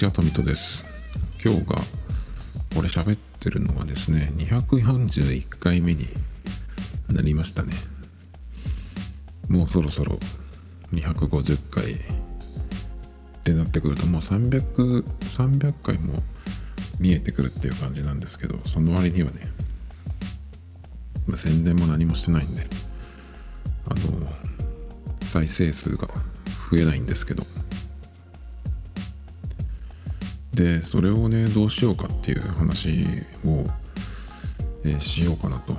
ちは、トミトです。今日が、これ喋ってるのはですね、241回目になりましたね。もうそろそろ250回ってなってくると、もう300、300回も見えてくるっていう感じなんですけど、その割にはね、まあ、宣伝も何もしてないんで、あの、再生数が増えないんですけど、でそれをねどうしようかっていう話を、えーしようかなと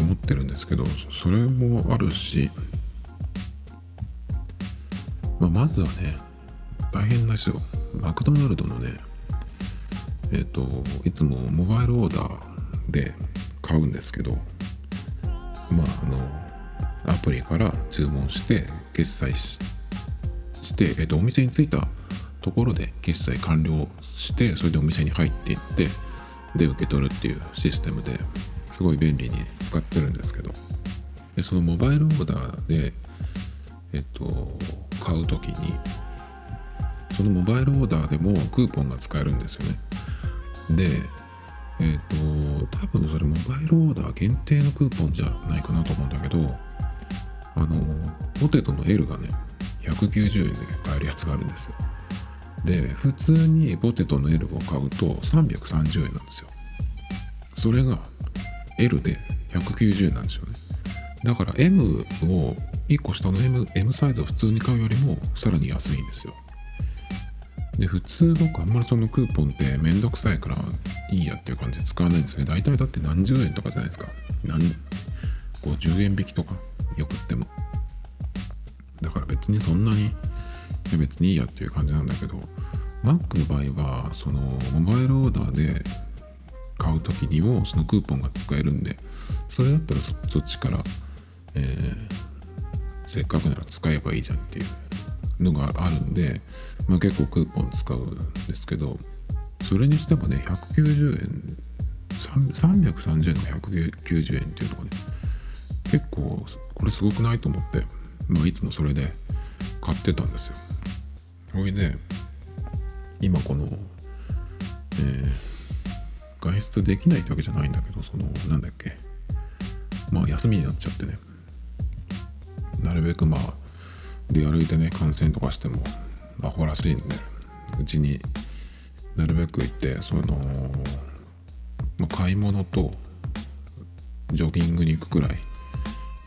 思ってるんですけどそれもあるし、まあ、まずはね大変ですよ。マクドナルドのねえっ、といつもモバイルオーダーで買うんですけどまああのアプリから注文して決済しして、えっとお店に着いたところで決済完了してそれでお店に入っていってで受け取るっていうシステムですごい便利に使ってるんですけど。でそのモバイルオーダーでえっと買う時にそのモバイルオーダーでもクーポンが使えるんですよね。でえっと多分それモバイルオーダー限定のクーポンじゃないかなと思うんだけどあのポテトの L がね190円で買えるやつがあるんですよ。で普通にポテトの L を買うと330円なんですよ。それが L で190円なんですよね。だから M を1個下の M, M サイズを普通に買うよりもさらに安いんですよ。で普通僕あんまりそのクーポンってめんどくさいからいいやっていう感じで使わないんですよね。大体だって何十円とかじゃないですか。何50円引きとかよくっても。だから別にそんなに別にいいやっていう感じなんだけど Mac の場合はそのモバイルオーダーで買う時にもそのクーポンが使えるんでそれだったらそっちから、えーせっかくなら使えばいいじゃんっていうのがあるんで、まあ、結構クーポン使うんですけどそれにしてもね190円3 330円の190円っていうのがね結構これすごくないと思って、まあ、いつもそれで買ってたんですよ。それで今この、えー外出できないってわけじゃないんだけどそのなんだっけ。まあ休みになっちゃってね。なるべくまあ出歩いてね感染とかしてもアホらしいんでうちになるべく行ってその、まあ、買い物とジョギングに行くくらい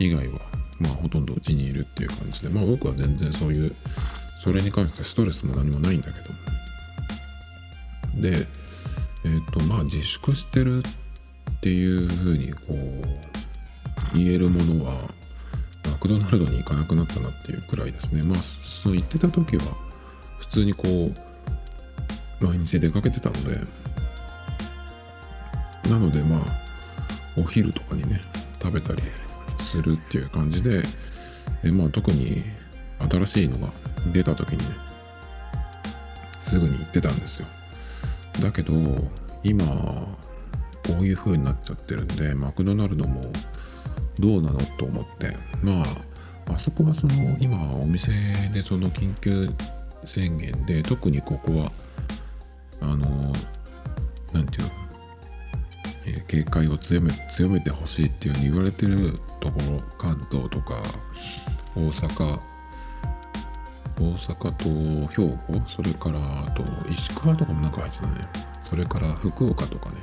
以外はまあほとんどうちにいるっていう感じでまあ僕は全然そういうそれに関してストレスも何もないんだけどでえっ、とまあ自粛してるっていうふうにこう言えるものはマクドナルドに行かなくなったなっていうくらいですね。まあそう言ってた時は普通にこう毎日出かけてたので。なのでまあお昼とかにね食べたりするっていう感じでえまあ特に新しいのが出た時にねすぐに行ってたんですよ。だけど今こういう風になっちゃってるんでマクドナルドもどうなのと思ってまああそこはその今お店でその緊急宣言で特にここはあのなんていうのえ警戒を強め強めてほしいっていうふうに言われてるところ関東とか大阪大阪と兵庫それからあと石川とかもなんか入ってたね。それから福岡とかね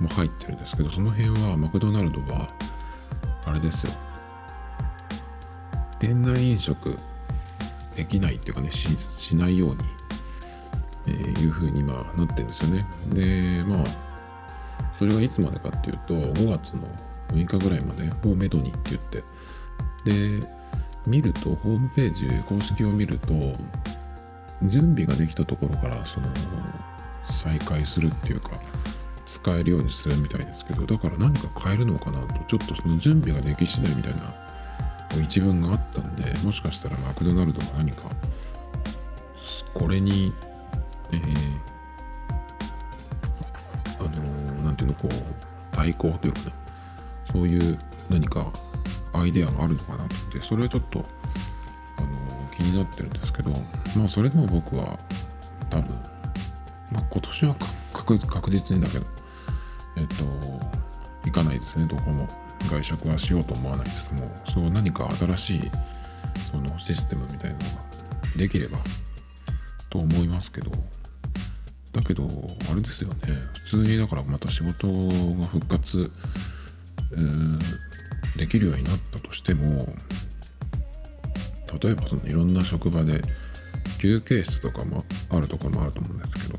も入ってるんですけどその辺はマクドナルドはあれですよ。店内飲食できないっていうかねししないように、えーいうふうに今なってるんですよね。でまあそれがいつまでかっていうと5月の6日ぐらいまでをめどにって言って。で見るとホームページ公式を見ると準備ができたところからその再開するっていうか使えるようにするみたいですけどだから何か変えるのかなとちょっとその準備ができ次第みたいな一文があったんでもしかしたらマクドナルドが何かこれにえーあのーのこう対抗というかねそういう何かアイデアがあるのかなってそれはちょっと、あの気になってるんですけどまあそれでも僕は多分、まあ、今年は確確実にだけどえっと行かないですね。どこも。外食はしようと思わないです。もうそう何か新しいそのシステムみたいなのができればと思いますけど。だけどあれですよね。普通にだからまた仕事が復活、えー、できるようになったとしても例えばそのいろんな職場で休憩室とかもあるところもあると思うんですけど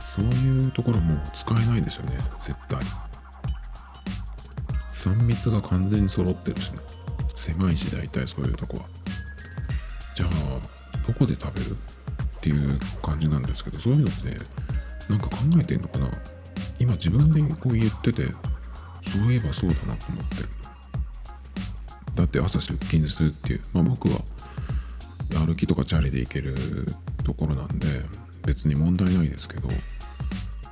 そういうところも使えないですよね絶対。3密が完全に揃ってるしね。狭いし大体そういうとこは。じゃあどこで食べる？っていう感じなんですけどそういうのってなんか考えてんのかな？今自分でこう言っててそういえばそうだなと思って。だって朝出勤するっていうまあ僕は歩きとかチャリで行けるところなんで別に問題ないですけど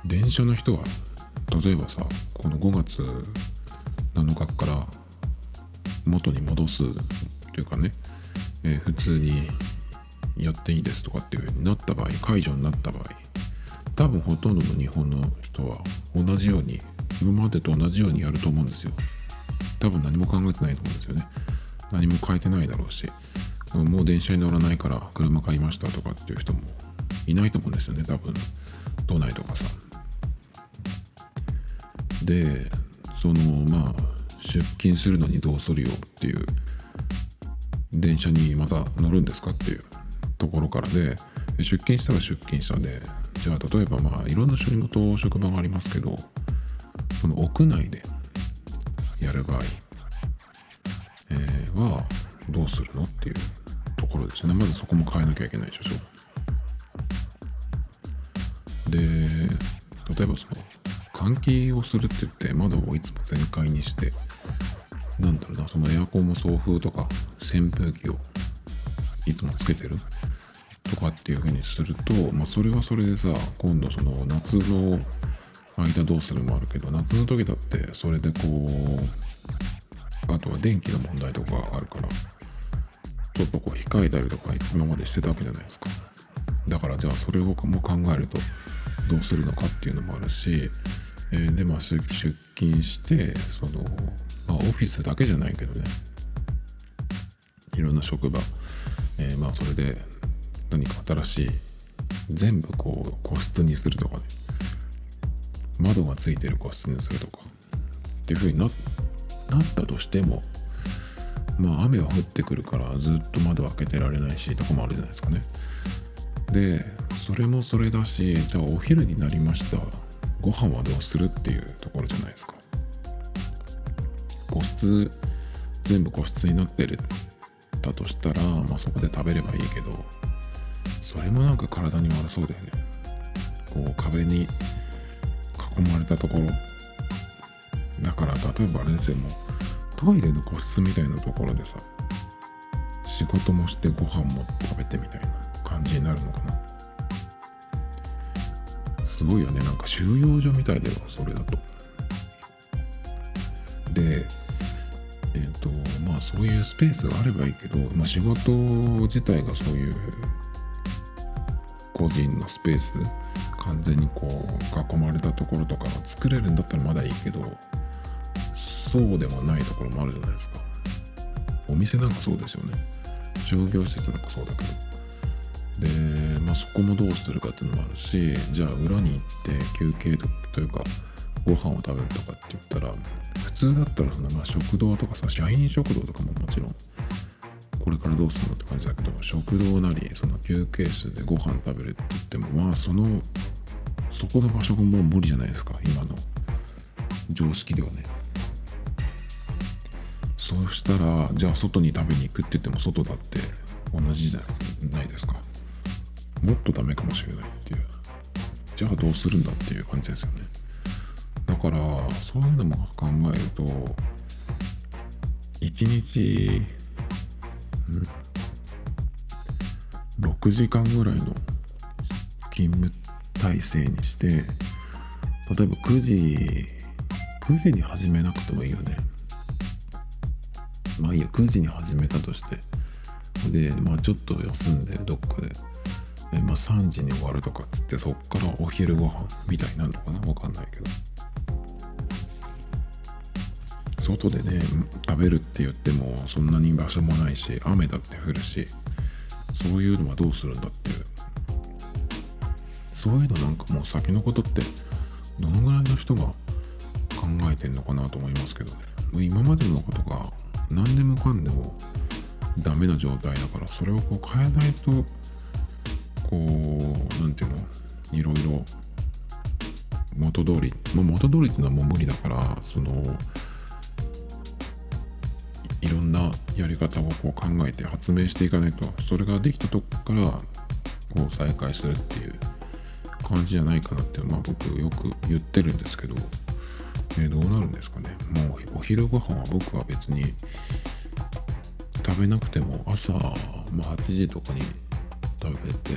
電車の人は例えばさこの5月7日から元に戻すというかね、えー、普通にやっていいですとかっていう風になった場合解除になった場合多分ほとんどの日本の人は同じように今までと同じようにやると思うんですよ。多分何も考えてないと思うんですよね。何も変えてないだろうしもう電車に乗らないから車買いましたとかっていう人もいないと思うんですよね。多分都内とかさ。でそのまあ出勤するのにどうするよっていう電車にまた乗るんですかっていう。ところからで出勤したら出勤したでじゃあ例えばまあいろんな仕事職場がありますけどその屋内でやる場合、えー、はどうするのっていうところですね。まずそこも変えなきゃいけないでしょ。で例えばその換気をするって言って窓をいつも全開にしてなんだろうなそのエアコンも送風とか扇風機をいつもつけてる。とかっていう風にすると、まあ、それはそれでさ今度その夏の間どうするもあるけど夏の時だってそれでこうあとは電気の問題とかあるからちょっとこう控えたりとか今までしてたわけじゃないですか。だからじゃあそれをも考えるとどうするのかっていうのもあるし、えー、でまあ出勤してその、まあ、オフィスだけじゃないけどね。いろんな職場、えー、まあそれで何か新しい全部こう個室にするとかね。窓がついてる個室にするとか。っていう風になったとしてもまあ雨は降ってくるからずっと窓開けてられないしとかもあるじゃないですかね。でそれもそれだしじゃあお昼になりました。ご飯はどうするっていうところじゃないですか。個室全部個室になってる。だとしたら、まあ、そこで食べればいいけど。それもなんか体に悪そうだよね。こう壁に囲まれたところ。だから例えばあれですよもうトイレの個室みたいなところでさ仕事もしてご飯も食べてみたいな感じになるのかな。すごいよね。なんか収容所みたいだよそれだと。でえっ、ー、とまあそういうスペースがあればいいけど、まあ、仕事自体がそういう個人のスペース完全にこう囲まれたところとか作れるんだったらまだいいけどそうでもないところもあるじゃないですか。お店なんかそうですよね。商業施設なんかそうだけど。で、まあ、そこもどうするかっていうのもあるしじゃあ裏に行って休憩というかご飯を食べるとかって言ったら普通だったらそのまあ食堂とかさ社員食堂とかももちろんこれからどうするのって感じだけど食堂なりその休憩室でご飯食べるって言ってもまあそのそこの場所ももう無理じゃないですか今の。常識ではね。そうしたらじゃあ外に食べに行くって言っても外だって同じじゃないですか。もっとダメかもしれないっていう。じゃあどうするんだっていう感じですよね。だからそういうのも考えると1日6時間ぐらいの勤務体制にして例えば9時9時に始めなくてもいいよね。まあいいや9時に始めたとして。でまあちょっと休んでどっかで。えまあ、3時に終わるとかっつってそっからお昼ご飯みたいになるのかな？わかんないけど。外でね食べるって言ってもそんなに場所もないし雨だって降るしそういうのはどうするんだっていう。そういうのなんかもう先のことってどのぐらいの人が考えてんのかなと思いますけどねも今までのことが何でもかんでもダメな状態だからそれをこう変えないとこう何て言うのいろいろ元通り、まあ、元通りっていうのはもう無理だからそのいろんなやり方をこう考えて発明していかないとそれができたとこからこう再開するっていう感じじゃないかなってまあ僕よく言ってるんですけど、えー、どうなるんですかね。もうお昼ご飯は僕は別に食べなくても朝、まあ、8時とかに食べて、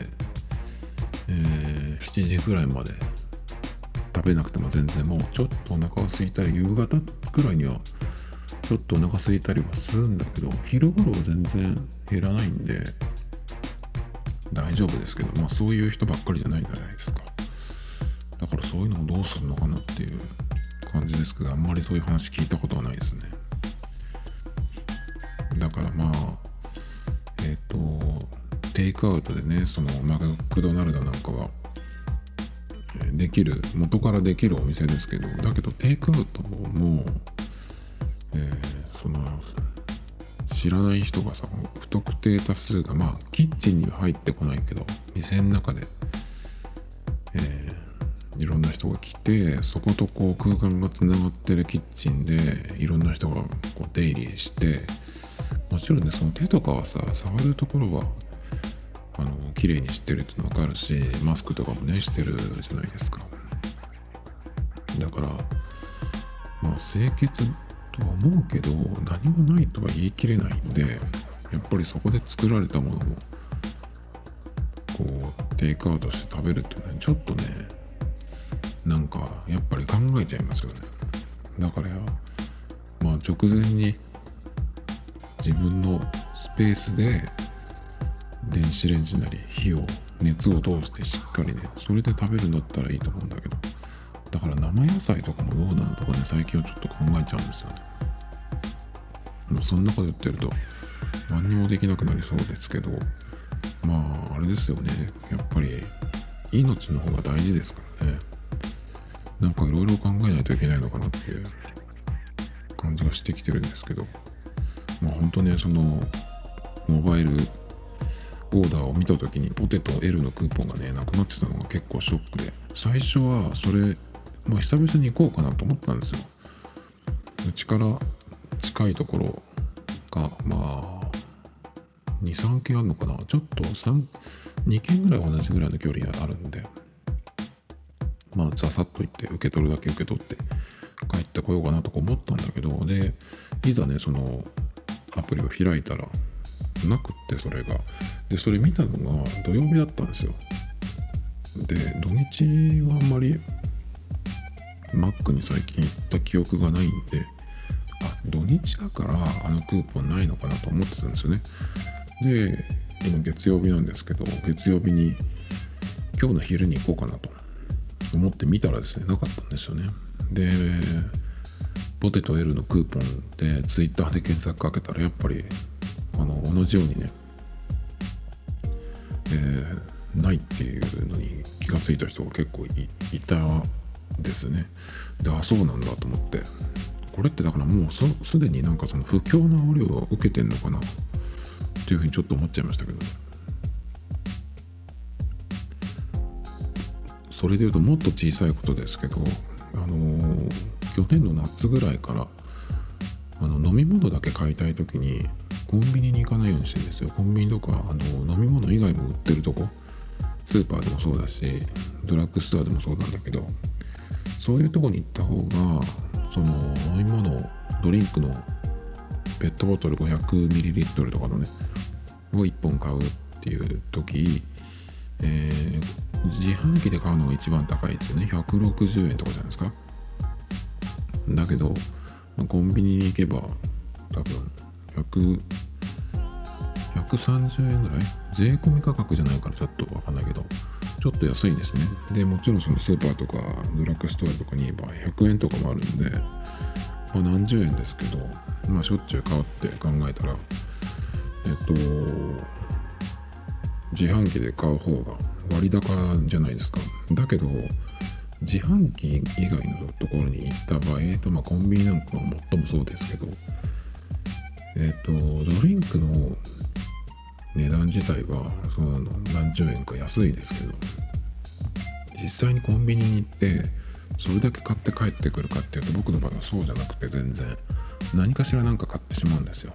えー、7時ぐらいまで食べなくても全然もうちょっとお腹が空いたり夕方ぐらいにはちょっとお腹空いたりはするんだけど昼頃は全然減らないんで大丈夫ですけどまあそういう人ばっかりじゃないじゃないですか。だからそういうのをどうするのかなっていう感じですけどあんまりそういう話聞いたことはないですね。だからまあえっ、ー、とテイクアウトでねそのマクドナルドなんかはできる元からできるお店ですけどだけどテイクアウトもえー、その知らない人がさ不特定多数がまあキッチンには入ってこないけど店の中で、えー、いろんな人が来てそことこう空間がつながってるキッチンでいろんな人がこう出入りしてもちろんねその手とかはさ触るところはあの綺麗にしてるって分かるしマスクとかもねしてるじゃないですか。だからまあ清潔とは思うけど何もないとは言い切れないんでやっぱりそこで作られたものをこうテイクアウトして食べるっていうのはちょっとねなんかやっぱり考えちゃいますよね。だからまあ直前に自分のスペースで電子レンジなり火を熱を通してしっかりねそれで食べるんだったらいいと思うんだけど。だから生野菜とかもどうなのとかね最近はちょっと考えちゃうんですよね。もそんなこと言ってると何にもできなくなりそうですけどまああれですよね。やっぱり命の方が大事ですからね。なんかいろいろ考えないといけないのかなっていう感じがしてきてるんですけど。まあ本当ねそのモバイルオーダーを見た時にポテト L のクーポンがねなくなってたのが結構ショックで。最初はそれまあ、久々に行こうかなと思ったんですよ。うちから近いところが、まあ、2、3軒あるのかなちょっと3、2軒ぐらい同じぐらいの距離あるんで、まあ、ざさっと行って受け取るだけ受け取って帰ってこようかなとか思ったんだけど、で、いざね、そのアプリを開いたら、なくってそれが。で、それ見たのが土曜日だったんですよ。で、土日はあんまりマックに最近行った記憶がないんであ土日だからあのクーポンないのかなと思ってたんですよね。で今月曜日なんですけど月曜日に今日の昼に行こうかなと思ってみたらですねなかったんですよね。でポテト L のクーポンで Twitter で検索かけたらやっぱりあの同じようにね、えー、ないっていうのに気がついた人が結構いたですね。であそうなんだと思って。これってだからもうすでになんかその不況の煽りを受けてんのかな？っていうふうにちょっと思っちゃいましたけどそれでいうともっと小さいことですけどあのー、去年の夏ぐらいからあの飲み物だけ買いたい時にコンビニに行かないようにしてるんですよ。コンビニとかあの飲み物以外も売ってるとこ。スーパーでもそうだしドラッグストアでもそうなんだけど。そういうとこに行った方がその飲み物ドリンクのペットボトル 500ml とかのねを1本買うっていう時、えー、自販機で買うのが一番高いですよね。160円とかじゃないですか。だけど、まあ、コンビニに行けば多分100 230円ぐらい？税込み価格じゃないからちょっとわかんないけど。ちょっと安いんですね。でもちろんそのスーパーとかドラッグストアとかに言えば100円とかもあるんで、まあ、何十円ですけどまあしょっちゅう買うって考えたらえっと自販機で買う方が割高じゃないですか。だけど自販機以外のところに行った場合、えっとまあ、コンビニなんかは最もそうですけどえっとドリンクの値段自体はその何十円か安いですけど実際にコンビニに行ってそれだけ買って帰ってくるかっていうと僕の場合はそうじゃなくて全然。何かしら何か買ってしまうんですよ。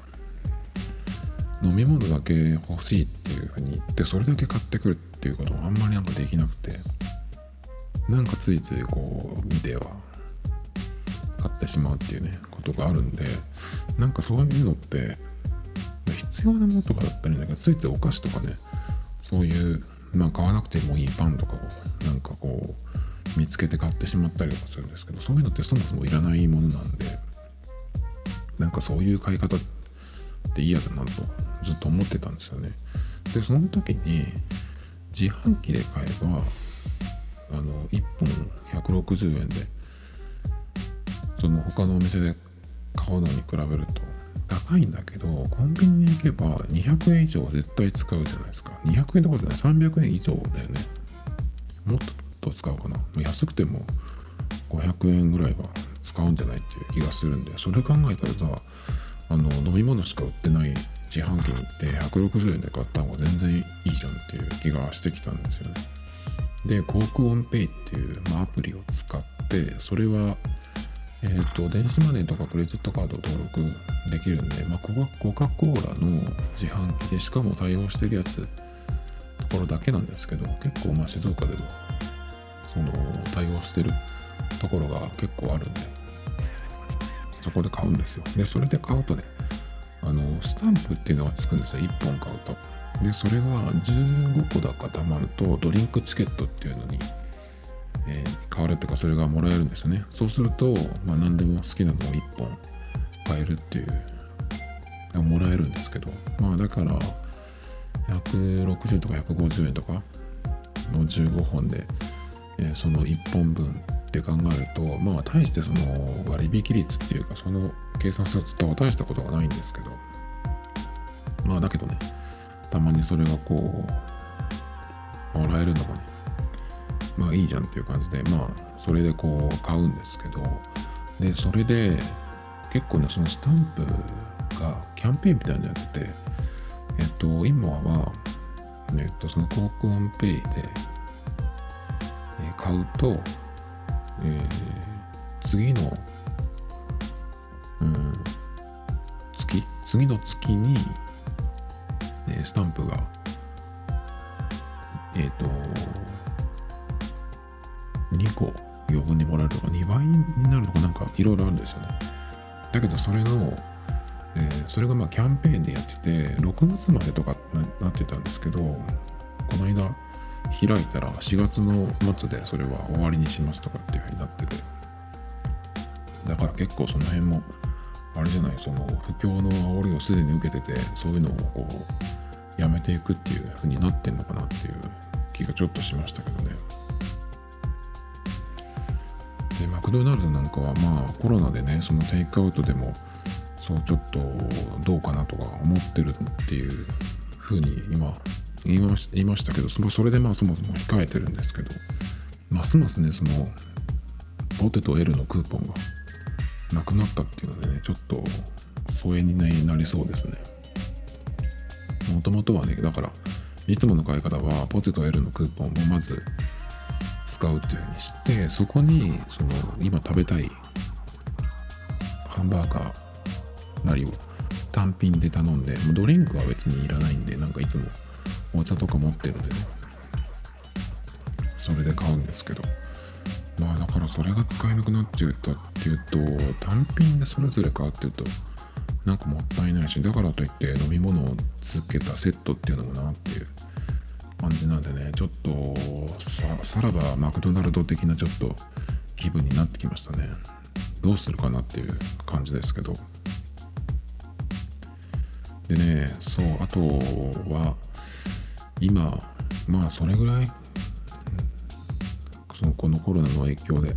飲み物だけ欲しいっていうふうに言ってそれだけ買ってくるっていうこともあんまりなんかできなくてなんかついついこう見ては買ってしまうっていうねことがあるんでなんかそういうのって必要なものとかだったりだけどついついお菓子とかねそういうまあ買わなくてもいいパンとかをなんかこう見つけて買ってしまったりとかするんですけどそういうのってそもそもいらないものなんでなんかそういう買い方って嫌だなとずっと思ってたんですよね。でその時に自販機で買えばあの1本160円でその他のお店で買うのに比べると高いんだけどコンビニに行けば200円以上は絶対使うじゃないですか。200円どころじゃない300円以上だよね。もっと使うかな。安くても500円ぐらいは使うんじゃないっていう気がするんでそれ考えたらさあの飲み物しか売ってない自販機に行って160円で買った方が全然いいじゃんっていう気がしてきたんですよね。で、コークオンペイっていう、まあ、アプリを使って、それは、えっ、ー、と、電子マネーとかクレジットカードを登録できるんで、まあ、コカ・コーラの自販機でしかも対応してるやつ、ところだけなんですけど、結構、まあ、静岡でも、その、対応してるところが結構あるんで、そこで買うんですよ。で、それで買うとね、あの、スタンプっていうのがつくんですよ、1本買うと。でそれが15個だか貯まるとドリンクチケットっていうのに、えー、変わるっていうかそれがもらえるんですよね。そうすると、まあ、何でも好きなのを1本買えるっていうもらえるんですけどまあだから160とか150円とかの15本で、えー、その1本分って考えるとまあ大してその割引率っていうかその計算すると大したことがないんですけどまあだけどねたまにそれがこうもらえるのがねまあいいじゃんっていう感じでまあそれでこう買うんですけどでそれで結構ねそのスタンプがキャンペーンみたいなのやっててえっと今はえっとそのコークオンペイで買うと、えー、次の、うん、月次の月にえスタンプが、えっ、と、2個余分にもらえるとか、2倍になるとか、なんかいろいろあるんですよね。だけど、それの、えー、それがまあキャンペーンでやってて、6月までとかなってたんですけど、この間開いたら4月の末でそれは終わりにしますとかっていうふうになってて、だから結構その辺も、あれじゃない、その不況の煽りをすでに受けてて、そういうのをこう、やめていくっていう風になってんのかなっていう気がちょっとしましたけどね。で、マクドナルドなんかはまあコロナでね、そのテイクアウトでも、そうちょっとどうかなとか思ってるっていう風に今言いましたけど、そそれでまあそもそも控えてるんですけど、ますますね、そのポテト L のクーポンがなくなったっていうのでね、ちょっと疎遠になりそうですね。もともとはね、だから、いつもの買い方は、ポテト L のクーポンをまず使うっていうふうにして、そこに、その、今食べたいハンバーガーなりを単品で頼んで、もうドリンクは別にいらないんで、なんかいつもお茶とか持ってるんでね、それで買うんですけど、まあだからそれが使えなくなっちゃったっていうと、単品でそれぞれ買うっていうと、なんかもったいないしだからといって飲み物をつけたセットっていうのもなっていう。感じなんでねちょっとさらばマクドナルド的なちょっと気分になってきましたね。どうするかなっていう感じですけど。でねそうあとは今まあそれぐらいそのこのコロナの影響で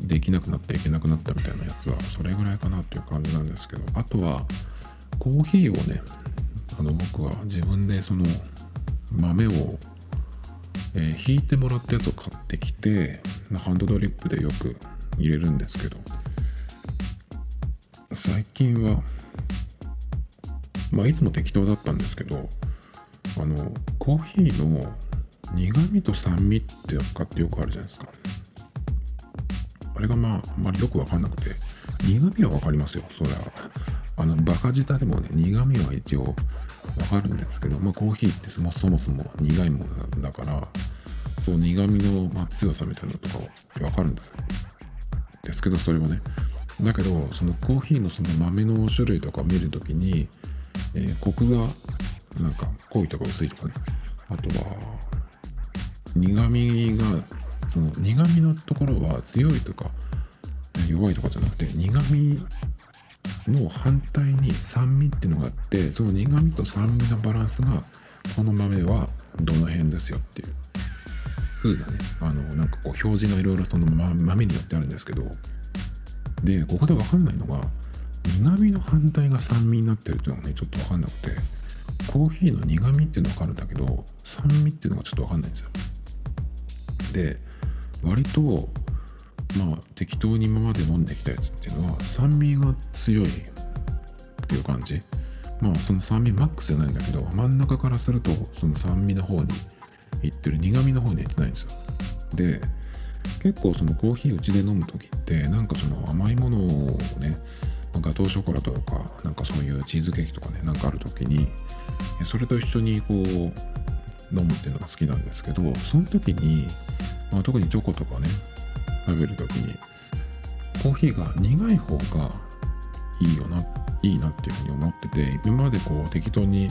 できなくなっていけなくなったみたいなやつはそれぐらいかなっていう感じなんですけど。あとはコーヒーをねあの僕は自分でその豆を、えー、引いてもらったやつを買ってきてハンドドリップでよく入れるんですけど最近はまあいつも適当だったんですけどあのコーヒーの苦味と酸味ってかってよくあるじゃないですか。あれがまああんまりよく分かんなくて苦味は分かりますよ。それはあのバカ舌でもね苦味は一応分かるんですけどまあコーヒーってそもそも苦いものだからそう苦味の、ま、強さみたいなのとか分かるんですですけどそれはね。だけどそのコーヒーのその豆の種類とかを見るときに、えー、コクがなんか濃いとか薄いとかね。あとは苦味がその苦味のところは強いとか弱いとかじゃなくて苦味の反対に酸味っていうのがあってその苦味と酸味のバランスがこの豆はどの辺ですよっていう。風なねあのなんかこう表示がいろいろその豆によってあるんですけど。でここで分かんないのが苦味の反対が酸味になってるっていうのがねちょっと分かんなくて。コーヒーの苦味っていうのは分かるんだけど酸味っていうのがちょっと分かんないんですよ。で割とまあ適当に今まで飲んできたやつっていうのは酸味が強いっていう感じ。まあその酸味マックスじゃないんだけど真ん中からするとその酸味の方にいってる苦味の方にいってないんですよ。で結構そのコーヒーうちで飲む時ってなんかその甘いものをねガトーショコラとかなんかそういうチーズケーキとかねなんかある時にそれと一緒にこう飲むっていうのが好きなんですけどその時に、まあ、特にチョコとかね食べる時にコーヒーが苦い方がいいよないいなっていうふうに思ってて今までこう適当に、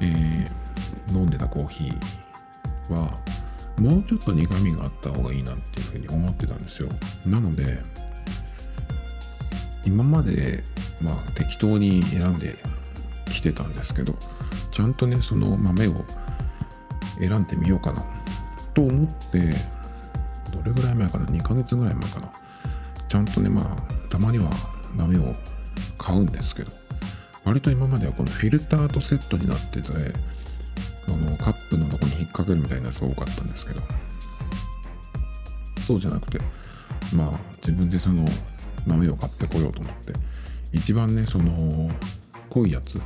えー、飲んでたコーヒーはもうちょっと苦味があった方がいいなっていうふうに思ってたんですよ。なので今までまあ適当に選んできてたんですけどちゃんとねその豆を選んでみようかなと思ってどれぐらい前かな？2ヶ月ぐらい前かな？ちゃんとねまあたまには豆を買うんですけど割と今まではこのフィルターとセットになっててあのカップのとこに引っ掛けるみたいなやつが多かったんですけどそうじゃなくてまあ自分でその豆を買ってこようと思って一番ねその濃いやつを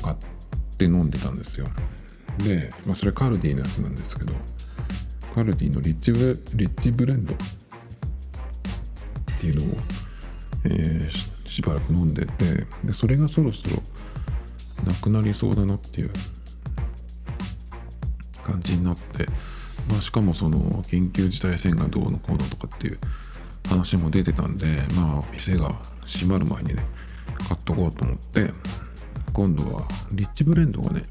買って飲んでたんですよ。で、まあ、それカルディのやつなんですけどカルディのリッチブリッチブレンド。っていうのを、えー、しばらく飲んでてでそれがそろそろなくなりそうだなっていう。感じになって、まあ、しかもその緊急事態宣言がどうのこうのとかっていう話も出てたんでまあ店が閉まる前にね買っとこうと思って今度はリッチブレンドがね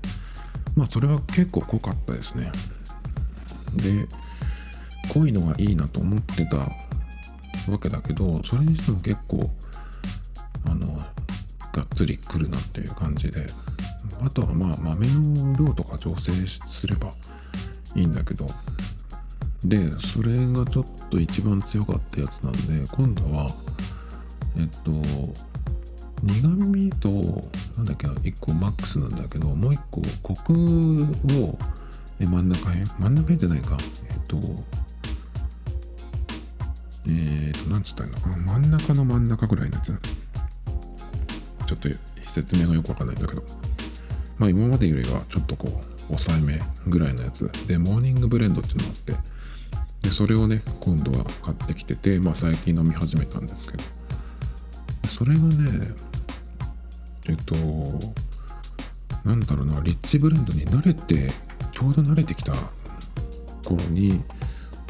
まあそれは結構濃かったですね。で濃いのがいいなと思ってたわけだけどそれにしても結構あのがっつりくるなっていう感じであとはまあ豆の量とか調整すればいいんだけどでそれがちょっと一番強かったやつなんで今度はえっと苦味となんだっけな1個マックスなんだけどもう1個コクをえ真ん中へ？真ん中へじゃないかえっとえー、と、なんつったらいいの？か真ん中の真ん中ぐらいのやつ。ちょっと説明がよくわかんないんだけど。まあ今までよりはちょっとこう、抑えめぐらいのやつ。で、モーニングブレンドっていうのがあって、で、それをね、今度は買ってきてて、まあ最近飲み始めたんですけど、それがね、えっと、なんだろうな、リッチブレンドに慣れて、ちょうど慣れてきた頃に、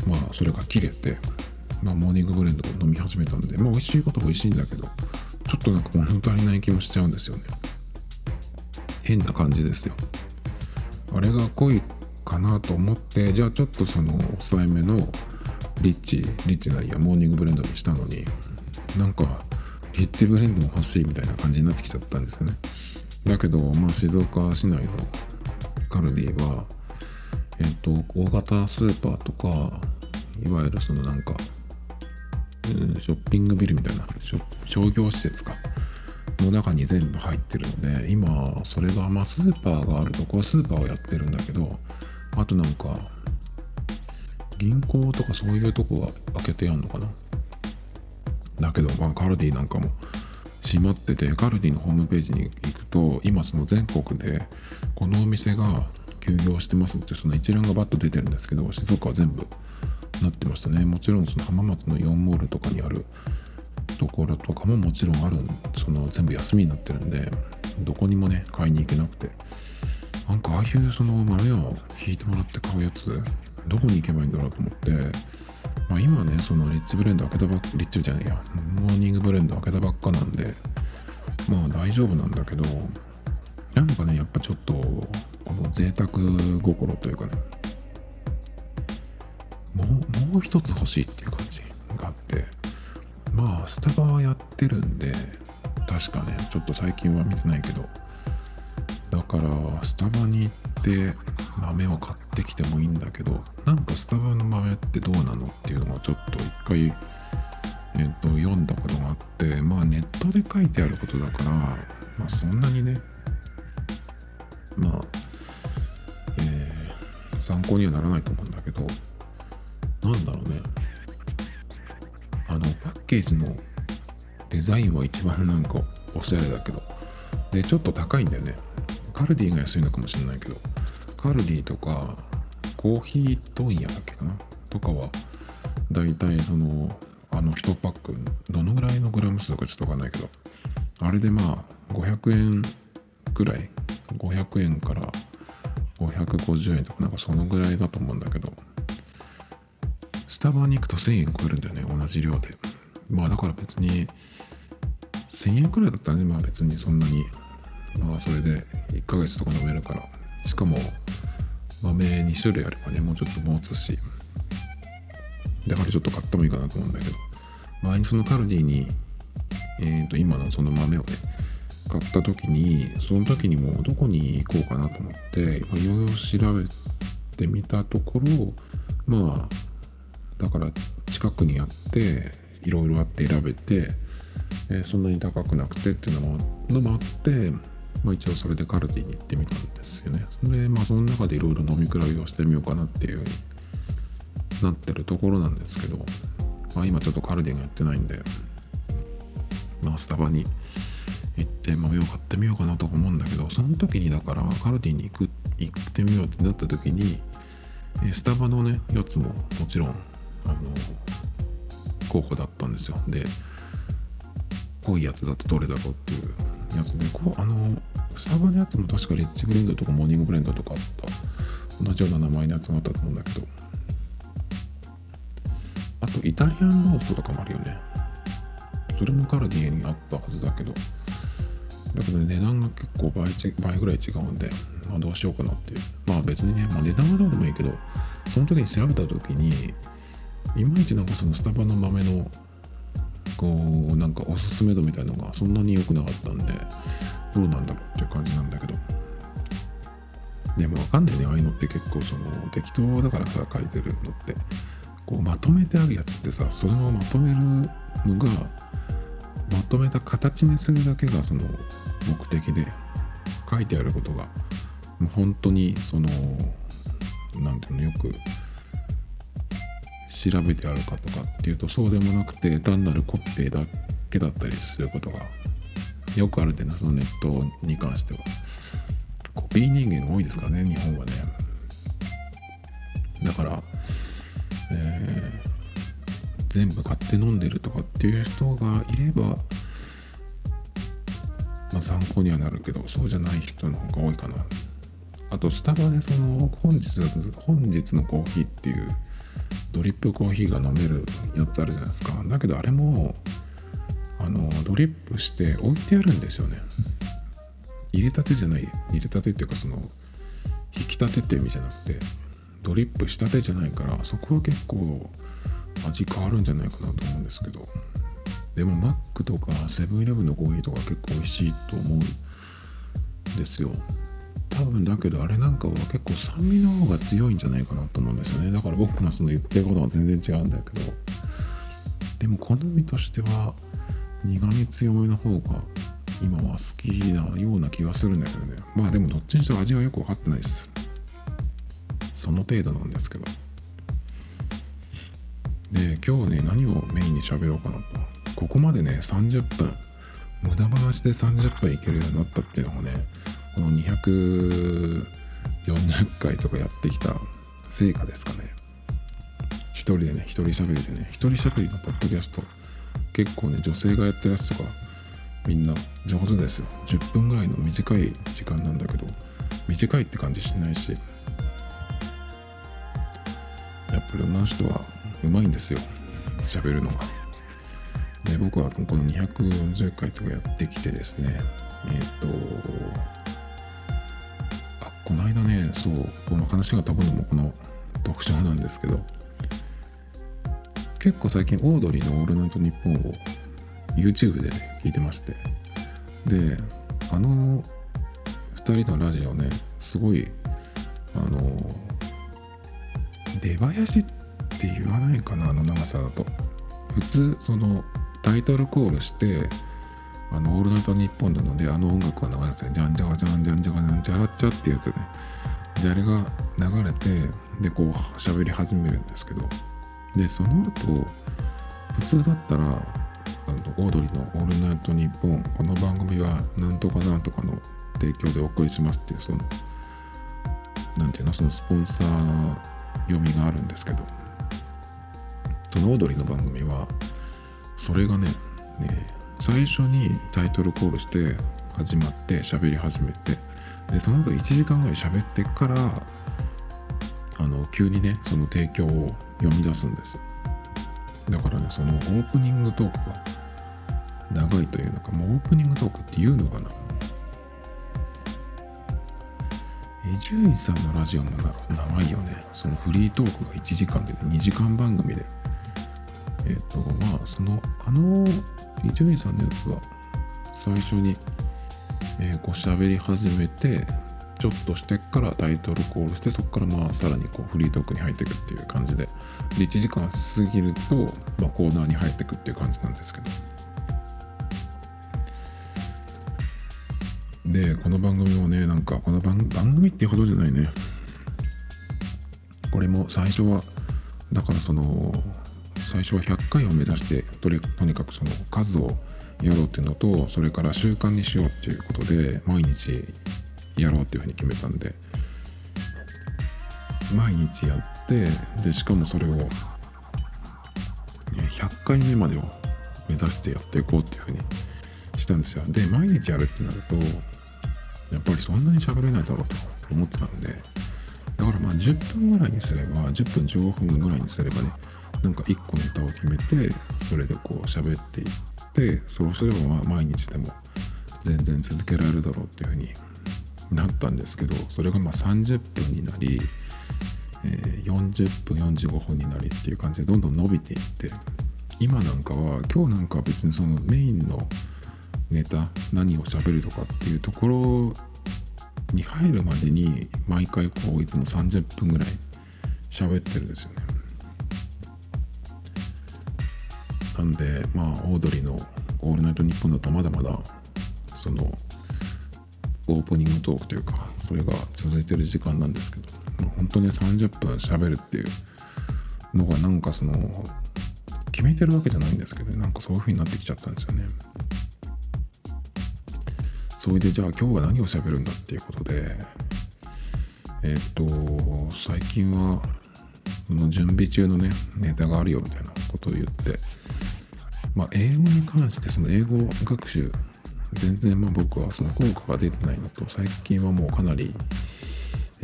まあそれが切れて、まあモーニングブレンドを飲み始めたんで、まあ美味しいことは美味しいんだけど、ちょっとなんか物足りない気もしちゃうんですよね。変な感じですよ。あれが濃いかなと思って、じゃあちょっとその抑えめのリッチ、リッチなりやモーニングブレンドにしたのに、なんかリッチブレンドも欲しいみたいな感じになってきちゃったんですよねだけど、まあ、静岡市内のカルディはえっ、と大型スーパーとかいわゆるそのなんか、うん、ショッピングビルみたいな商業施設かの中に全部入ってるので今それがまあスーパーがあるとこはスーパーをやってるんだけどあとなんか銀行とかそういうとこは開けてやんのかな。だけどまあカルディなんかも閉まっててカルディのホームページに行くと今その全国でこのお店が休業してますってその一覧がバッと出てるんですけど静岡は全部なってましたね。もちろんその浜松のイオンモールとかにあるところとかももちろんあるその全部休みになってるんでどこにもね買いに行けなくて。なんかああいうその豆を引いてもらって買うやつどこに行けばいいんだろうと思って。まあ今ねそのリッチブレンド開けたばっかリッチじゃないやモーニングブレンド開けたばっかなんでまあ大丈夫なんだけどなんかねやっぱちょっとこの贅沢心というかねもうもう一つ欲しいっていう感じがあってまあスタバはやってるんで確かねちょっと最近は見てないけどだからスタバに行って豆を買ってきてもいいんだけどなんかスタバの豆ってどうなのっていうのをちょっと一回、えっと、読んだことがあってまあネットで書いてあることだからまあそんなにねまあ、えー、参考にはならないと思うんだけどなんだろうね。あのパッケージのデザインは一番なんかおしゃれだけどでちょっと高いんだよね。カルディが安いのかもしれないけどカルディとかコーヒー問屋だっけかな？とかはだいたいそのあの1パックどのぐらいのグラム数かちょっとわかんないけどあれでまあ500円ぐらい500円から550円とかなんかそのぐらいだと思うんだけど。スタバに行くと1000円超えるんだよね同じ量で。まあだから別に1000円くらいだったらねまあ別にそんなに。まあそれで1ヶ月とか飲めるから。しかも豆2種類あればねもうちょっと持つし。だからちょっと買ってもいいかなと思うんだけど。前にそのカルディにえっ、ー、と今のその豆をね買った時にその時にもどこに行こうかなと思っていろいろ調べてみたところまあだから近くにあっていろいろあって選べて、えー、そんなに高くなくてっていうのものもあって、まあ、一応それでカルディに行ってみたんですよね。でまあその中でいろいろ飲み比べをしてみようかなっていううになってるところなんですけど、まあ、今ちょっとカルディがやってないんで、まあ、スタバに行って豆を買ってみようかなと思うんだけどその時にだからカルディに行く行ってみようってなった時にスタバのねやつももちろんあの候補だったんですよ。で濃いやつだとどれだろうっていうやつでこうあのスタバのやつも確かリッチブレンドとかモーニングブレンドとかあった。同じような名前のやつがあったと思うんだけど。あとイタリアンローストとかもあるよね。それもカルディにあったはずだけど。だけど値段が結構倍倍ぐらい違うんで、まあ、どうしようかなっていう。まあ別にね、まあ、値段はどうでもいいけどその時に調べた時にいまいちなんかそのスタバの豆のこうなんかおすすめ度みたいのがそんなに良くなかったんでどうなんだろうっていう感じなんだけど。でもわかんないねああいうのって結構その適当だからさ書いてるのって。こうまとめてあるやつってさそれをまとめるのがまとめた形にするだけがその目的で書いてあることがもう本当にその何ていうのよく調べてあるかとかっていうとそうでもなくて単なるコピペだけだったりすることがよくあるんでねそのネットに関しては。コピー人間が多いですからね日本はね。だから、えー、全部買って飲んでるとかっていう人がいればまあ参考にはなるけどそうじゃない人の方が多いかな。あとスタバでその本日本日のコーヒーっていうドリップコーヒーが飲めるやつあるじゃないですか。だけどあれもあのドリップして置いてあるんですよね。入れたてじゃない入れたてっていうかその引き立てって意味じゃなくてドリップしたてじゃないからそこは結構味変わるんじゃないかなと思うんですけど。でもマックとかセブンイレブンのコーヒーとか結構美味しいと思うんですよ。多分だけどあれなんかは結構酸味の方が強いんじゃないかなと思うんですよね。だから僕がその言ってることは全然違うんだけど。でも好みとしては苦味強めの方が今は好きなような気がするんだけどね。まあでもどっちにしろ味はよく分かってないです。その程度なんですけど。で今日ね何をメインに喋ろうかなと。ここまでね30分無駄話で30分いけるようになったっていうのもねこの240回とかやってきた成果ですかね。一人でね一人喋りでね一人喋りのポッドキャスト。結構ね女性がやってるやつとかみんな上手ですよ。10分ぐらいの短い時間なんだけど短いって感じしないし。やっぱり女の人はうまいんですよ。喋るのが。で僕はこの240回とかやってきてですねえっ、ー、とあこの間ねそうこの話が飛ぶのもこの特徴なんですけど結構最近オードリーの「オールナイトニッポン」を YouTube でね聞いてましてであの2人のラジオねすごいあの出囃子って言わないかなあの長さだと。普通そのタイトルコールしてあの、オールナイトニッポンなので、あの音楽が流れて、じゃんじゃがじゃんじゃんじゃがじゃんじゃらっちゃってやつね。で、あれが流れて、で、こう喋り始めるんですけど、で、その後、普通だったら、あのオードリーの「オールナイトニッポン」この番組はなんとかなんとかの提供でお送りしますっていうそのなんていうのそのスポンサー読みがあるんですけどそのオードリーの番組はそれがねね最初にタイトルコールして始まって喋り始めてでその後1時間ぐらい喋ってからあの急にねその提供を読み出すんですだからねそのオープニングトークが長いというのかもうオープニングトークっていうのかな。伊集院さんのラジオも長いよね。そのフリートークが1時間で2時間番組でえっ、ー、とまあそのあの伊集院さんのやつは最初に、えー、こう喋り始めてちょっとしてからタイトルコールしてそこからまあさらにこうフリートークに入っていくっていう感じでで1時間過ぎると、まあ、コーナーに入っていくっていう感じなんですけど。でこの番組もねなんかこの番組っていうほどじゃないね。これも最初はだからその最初は100回を目指してとにかくその数をやろうっていうのとそれから習慣にしようっていうことで毎日やろうっていうふうに決めたんで。毎日やってでしかもそれを100回目までを目指してやっていこうっていうふうにしたんですよ。で毎日やるってなるとやっぱりそんなに喋れないだろうと思ってたんで。だからまあ10分ぐらいにすれば10分15分ぐらいにすればねなんか1個ネタを決めてそれでこう喋っていってそうすれば毎日でも全然続けられるだろうっていうふうになったんですけどそれがまあ30分になり、えー、40分45分になりっていう感じでどんどん伸びていって今なんかは今日なんかは別にそのメインのネタ何を喋るとかっていうところに入るまでに毎回こういつも30分ぐらい喋ってるんですよね。なんでまあオードリーの「オールナイトニッポン」だとまだまだそのオープニングトークというかそれが続いてる時間なんですけど、まあ、本当に30分喋るっていうのがなんかその決めてるわけじゃないんですけどなんかそういう風になってきちゃったんですよね。それでじゃあ今日は何を喋るんだっていうことでえっ、と最近はその準備中のねネタがあるよみたいなことを言ってまあ、英語に関してその英語学習全然まあ僕はその効果が出てないのと最近はもうかなり、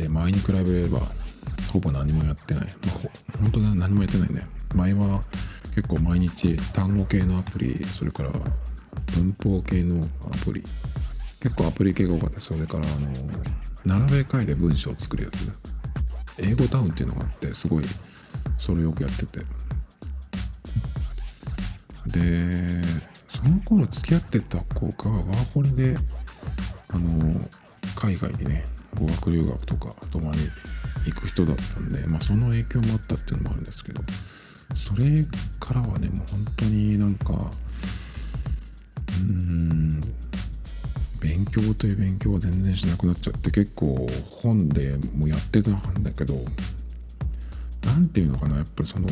前に比べればほぼ何もやってない、まあ、本当だ何もやってないね。前は結構毎日単語系のアプリそれから文法系のアプリ結構アプリ系が多かった。それからあの並べ替えで文章を作るやつ。英語タウンっていうのがあってすごいそれよくやってて。でその頃付き合ってた子がワーホリであの海外にね語学留学とか共に行く人だったんで、まあ、その影響もあったっていうのもあるんですけどそれからはねもう本当になんかうん勉強という勉強は全然しなくなっちゃって結構本でもやってたんだけど何て言うのかなやっぱりその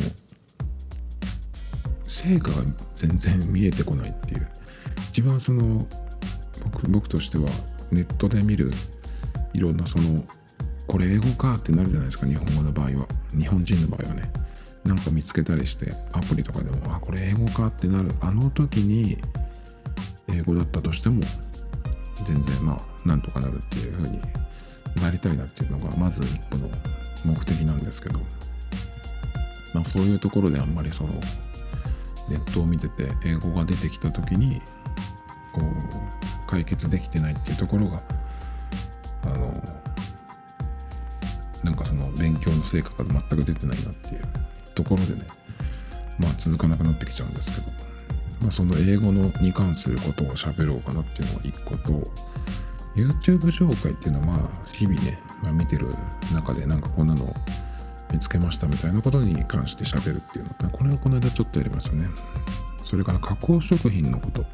成果が全然見えてこないっていう。一番その僕僕としてはネットで見るいろんなそのこれ英語かってなるじゃないですか日本語の場合は。日本人の場合はね。なんか見つけたりしてアプリとかでもあこれ英語かってなる。あの時に英語だったとしても全然まあなんとかなるっていう風になりたいなっていうのがまず一個の目的なんですけど。まあそういうところであんまりそのネットを見てて英語が出てきた時にこう解決できてないっていうところがあのなんかその勉強の成果が全く出てないなっていうところでねまあ続かなくなってきちゃうんですけど、まあ、その英語のに関することを喋ろうかなっていうのが一個と YouTube 紹介っていうのはまあ日々ね、まあ、見てる中でなんかこんなの見つけましたみたいなことに関して喋るっていうの。これはこの間ちょっとやりましたね。それから加工食品のこと。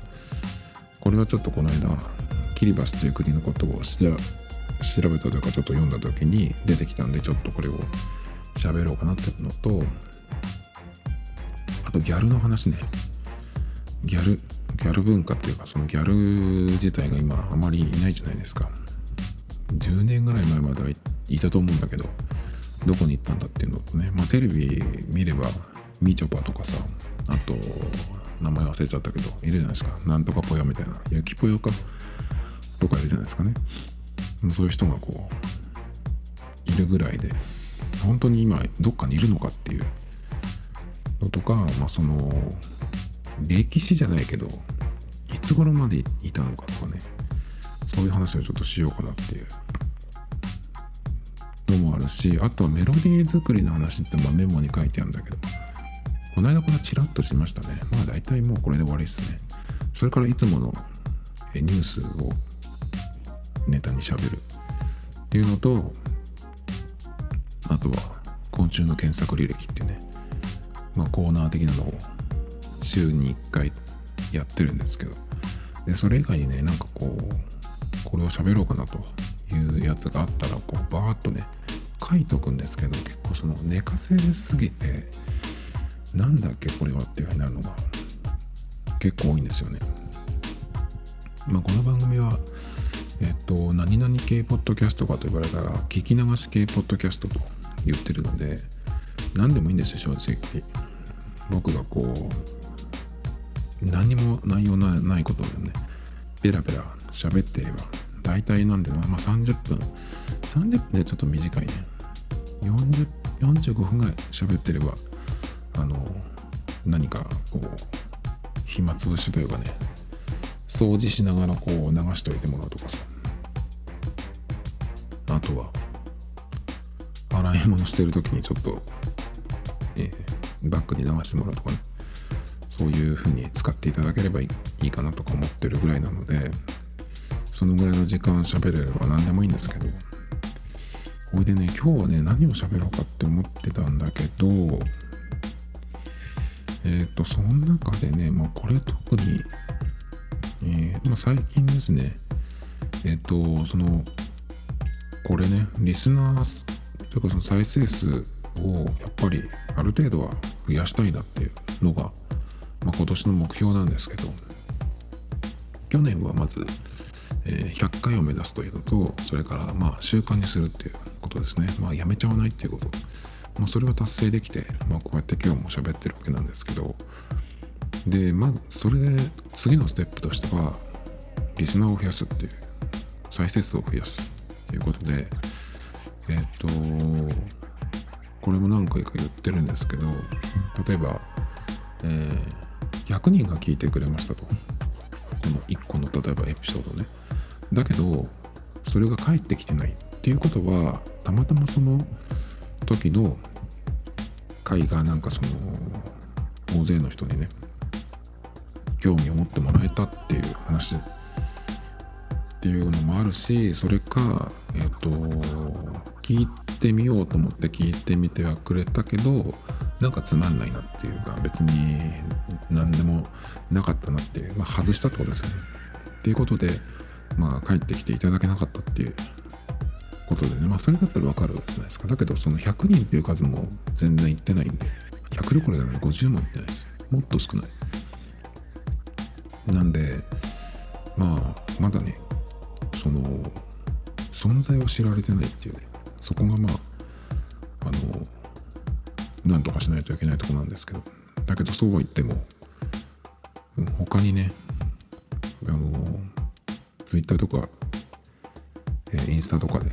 これはちょっとこの間キリバスという国のことを調べたというかちょっと読んだ時に出てきたんでちょっとこれを喋ろうかなっていうのとあとギャルの話ね。ギャルギャル文化っていうかそのギャル自体が今あまりいないじゃないですか。10年ぐらい前まではいたと思うんだけどどこに行ったんだっていうのとね、まあ、テレビ見ればみちょぱとかさあと名前忘れちゃったけどいるじゃないですか。なんとかぽよみたいな。ゆきぽよかとかいるじゃないですかね。そういう人がこういるぐらいで本当に今どっかにいるのかっていうのとか、まあ、その歴史じゃないけどいつ頃までいたのかとかね。そういう話をちょっとしようかなっていう。のもあるしあとはメロディー作りの話ってまあメモに書いてあるんだけどこの間これチラッとしましたね。まあ大体もうこれで終わりですね。それからいつものニュースをネタにしゃべるっていうのとあとは昆虫の検索履歴っていうね、まあ、コーナー的なのを週に1回やってるんですけど。でそれ以外にねなんかこうこれを喋ろうかなというやつがあったらこうバーッとね書いとくんですけど結構その寝かせすぎてなんだっけこれはっていうふうになるのが結構多いんですよね。まあ、この番組はえっと、何々系ポッドキャストかと言われたら、聞き流し系ポッドキャストと言ってるので、何でもいいんですよ、正直。僕がこう、何も内容のないことをね、ペラペラ喋ってれば、大体なんで、まあ、30分、30分でちょっと短いね。40、45分ぐらい喋ってれば、あの、何かこう、暇つぶしというかね、掃除しながらこう流しておいてもらうとかさ。あとは洗い物してる時にちょっと、えー、バッグに流してもらうとかね。そういう風に使っていただければいいかなとか思ってるぐらいなのでそのぐらいの時間喋れば何でもいいんですけど。ほいでね今日はね何を喋ろうかって思ってたんだけど。えっ、ー、とその中でねもうこれ特にえー、ま、最近ですね、えっ、ー、と、その、これね、リスナーというかその再生数をやっぱりある程度は増やしたいなっていうのが、まあ、今年の目標なんですけど、去年はまず、え、100回を目指すというのと、それからまあ習慣にするっていうことですね。まあやめちゃわないっていうこと。まあ、それは達成できて、まあ、こうやって今日も喋ってるわけなんですけど、でまあそれで次のステップとしてはリスナーを増やすっていう再生数を増やすっていうことでえっ、とこれも何回か言ってるんですけど例えば、えー、100人が聞いてくれましたとこの1個の例えばエピソードねだけどそれが返ってきてないっていうことはたまたまその時の回がなんかその大勢の人にね興味を持ってもらえたっていう話っていうのもあるしそれかえっと聞いてみようと思って聞いてみてはくれたけどなんかつまんないなっていうか別に何でもなかったなっていう、まあ、外したってことですよね。っていうことでまあ帰ってきていただけなかったっていうことでね。まあそれだったらわかるじゃないですか。だけどその100人っていう数も全然いってないんで。100どころじゃない。50もいってないです。もっと少ない。なんでまあまだねその存在を知られてないっていうね。そこがまああのなんとかしないといけないとこなんですけど。だけどそうは言っても他にねあのツイッターとか、えー、インスタとかで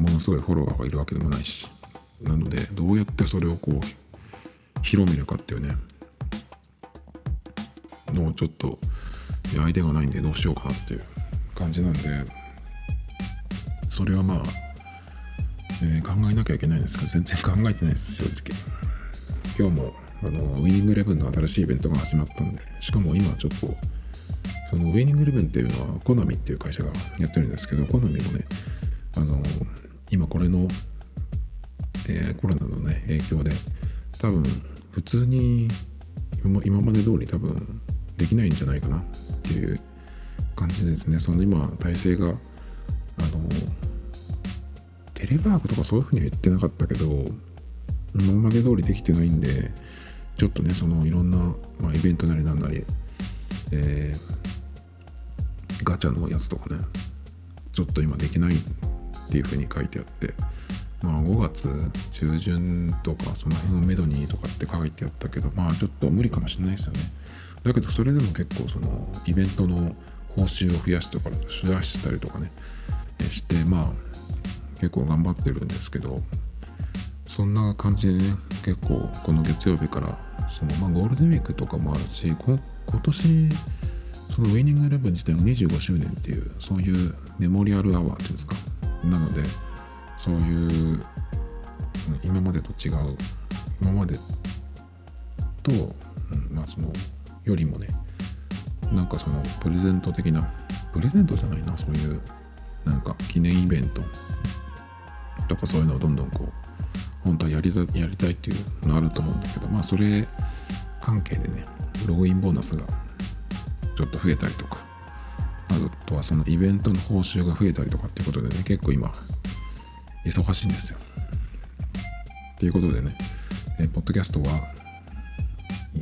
ものすごいフォロワーがいるわけでもないしなのでどうやってそれをこう広めるかっていうねのをちょっとアイデアがないんでどうしようかなっていう感じなんでそれはまあ、えー、考えなきゃいけないんですけど全然考えてないです正直。今日もあのウィニングレブンの新しいイベントが始まったんでしかも今ちょっとそのウィニングレブンっていうのはコナミっていう会社がやってるんですけどコナミもねあの今これの、えー、コロナのね影響で多分普通に今まで通り多分できないんじゃないかなっていう感じですね。その今体制があのテレワークとかそういうふうには言ってなかったけど今まで通りできてないんでちょっとねそのいろんな、まあ、イベントなりなんなり、えー、ガチャのやつとかね。ちょっと今できないっていうふうに書いてあって。まあ5月中旬とかその辺をめどにとかって書いてあったけどまあちょっと無理かもしれないですよね。だけどそれでも結構そのイベントの報酬を増やすとか増やしたりとかね。してまあ結構頑張ってるんですけど。そんな感じでね結構この月曜日からその、まあ、ゴールデンウィークとかもあるし今年そのウィニングイレブン自体が25周年っていうそういうメモリアルアワーっていうんですか。なのでそういう今までと違う今までと、うん、まあそのよりもねなんかそのプレゼント的なプレゼントじゃないなそういうなんか記念イベント。とかそういうのをどんどんこう本当はやりたやりたいっていうのあると思うんだけどまあそれ関係でねログインボーナスがちょっと増えたりとか。あとはそのイベントの報酬が増えたりとかっていうことでね結構今忙しいんですよ。ということでね、えポッドキャストは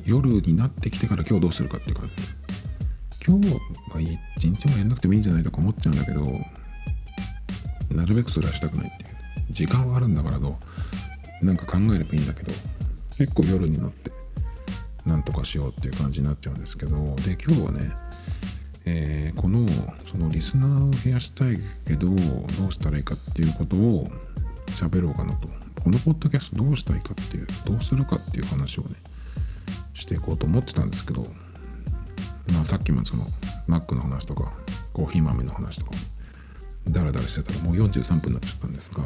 夜になってきてから今日どうするかっていうか今日は一日もやんなくてもいいんじゃないとか思っちゃうんだけどなるべくそれはしたくないっていう。時間はあるんだからとなんか考えればいいんだけど結構夜になってなんとかしようっていう感じになっちゃうんですけどで今日はね、えー、このそのリスナーを増やしたいけどどうしたらいいかっていうことを喋ろうかなと。このポッドキャストどうしたいかっていうどうするかっていう話をねしていこうと思ってたんですけどまあさっきもその Mac の話とかコーヒー豆の話とかダラダラしてたらもう43分になっちゃったんですが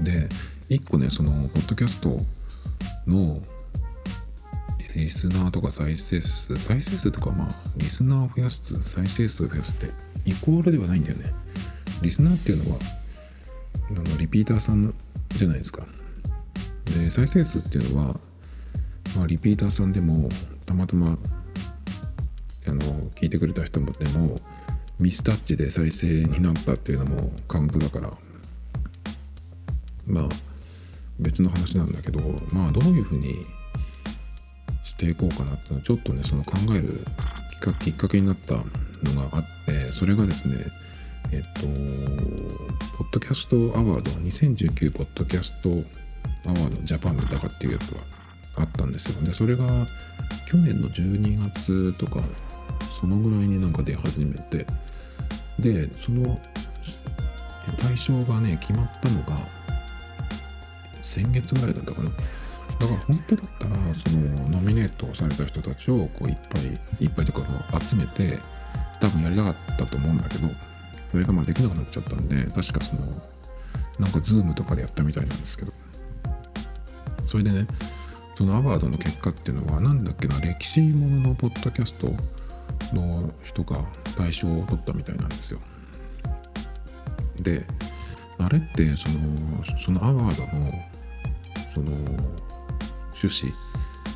で1個ねそのポッドキャストのリスナーとか再生数再生数とかまあリスナーを増やす再生数を増やすってイコールではないんだよね。リスナーっていうのはあのリピーターさんじゃないですか。で再生数っていうのは、まあ、リピーターさんでもたまたまあの聞いてくれた人もでもミスタッチで再生になったっていうのもカウントだから。まあ別の話なんだけどまあどういうふうにしていこうかなってちょっとねその考えるきっかけになったのがあってそれがですねえっとポッドキャストアワード2019ポッドキャストアワードジャパンだかっていうやつがあったんですよ。でそれが去年の12月とかそのぐらいになんか出始めてでその対象がね決まったのが先月ぐらいだったかな。だから本当だったらそのノミネートされた人たちをこういっぱいいっぱいとか集めて多分やりたかったと思うんだけどそれがまあできなくなっちゃったんで確かそのなんかズームとかでやったみたいなんですけど。それでねそのアワードの結果っていうのは何だっけな歴史もののポッドキャストの人が大賞を取ったみたいなんですよ。であれってそのそのアワードのその趣旨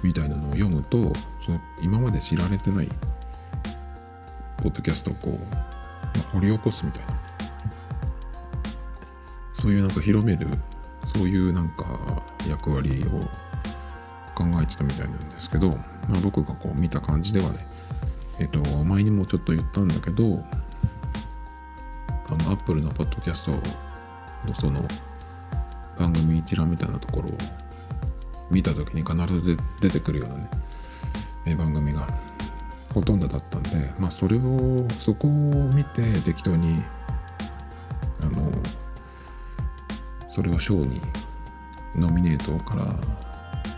みたいなのを読むとその今まで知られてないポッドキャストをこう、まあ、掘り起こすみたいな。そういうなんか広めるそういうなんか役割を考えてたみたいなんですけど、まあ、僕がこう見た感じではねえっ、と前にもちょっと言ったんだけどあの Apple のポッドキャストのその番組一覧みたいなところを見た時に必ず出てくるようなね、番組がほとんどだったんでまあそれをそこを見て適当にあのそれを賞にノミネートから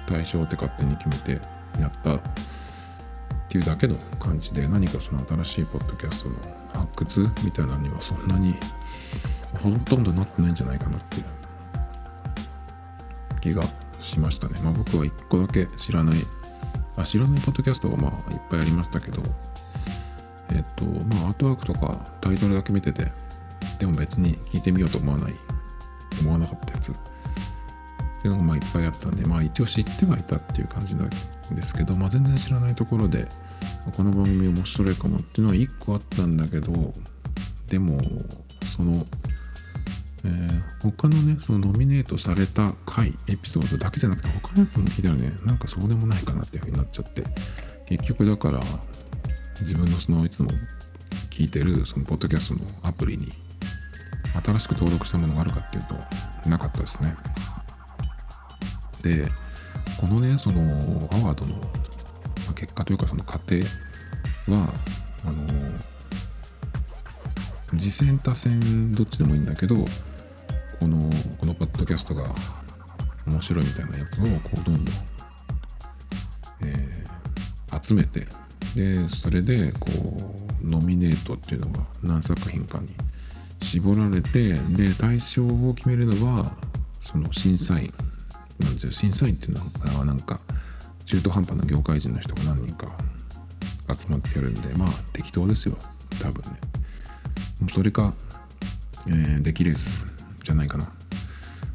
対象って勝手に決めてやったっていうだけの感じで何かその新しいポッドキャストの発掘みたいなのにはそんなにほとんどなってないんじゃないかなっていう気がしましたね。まあ僕は一個だけ知らない、あ、知らないポッドキャストがまあいっぱいありましたけど、えっと、まあアートワークとかタイトルだけ見てて、でも別に聞いてみようと思わない、思わなかったやつ。っていうのがまあいっぱいあったんで、まあ一応知ってはいたっていう感じなんですけど、まあ全然知らないところで、この番組面白いかもっていうのは一個あったんだけど、でも、その、えー、他のね、そのノミネートされた回、エピソードだけじゃなくて、他のやつも聞いたらね、なんかそうでもないかなっていう風になっちゃって、結局だから、自分のそのいつも聞いてるそのポッドキャストのアプリに新しく登録したものがあるかっていうと、なかったですね。で、このね、そのアワードの結果というかその過程は、あの次戦多戦どっちでもいいんだけどこのこのポッドキャストが面白いみたいなやつをこうどんどん、えー、集めてでそれでこうノミネートっていうのが何作品かに絞られてで対象を決めるのはその審査員なんですよ。審査員っていうのはなんか中途半端な業界人の人が何人か集まってやるんでまあ適当ですよ。多分ね。それか、えー、出来レースじゃないかな。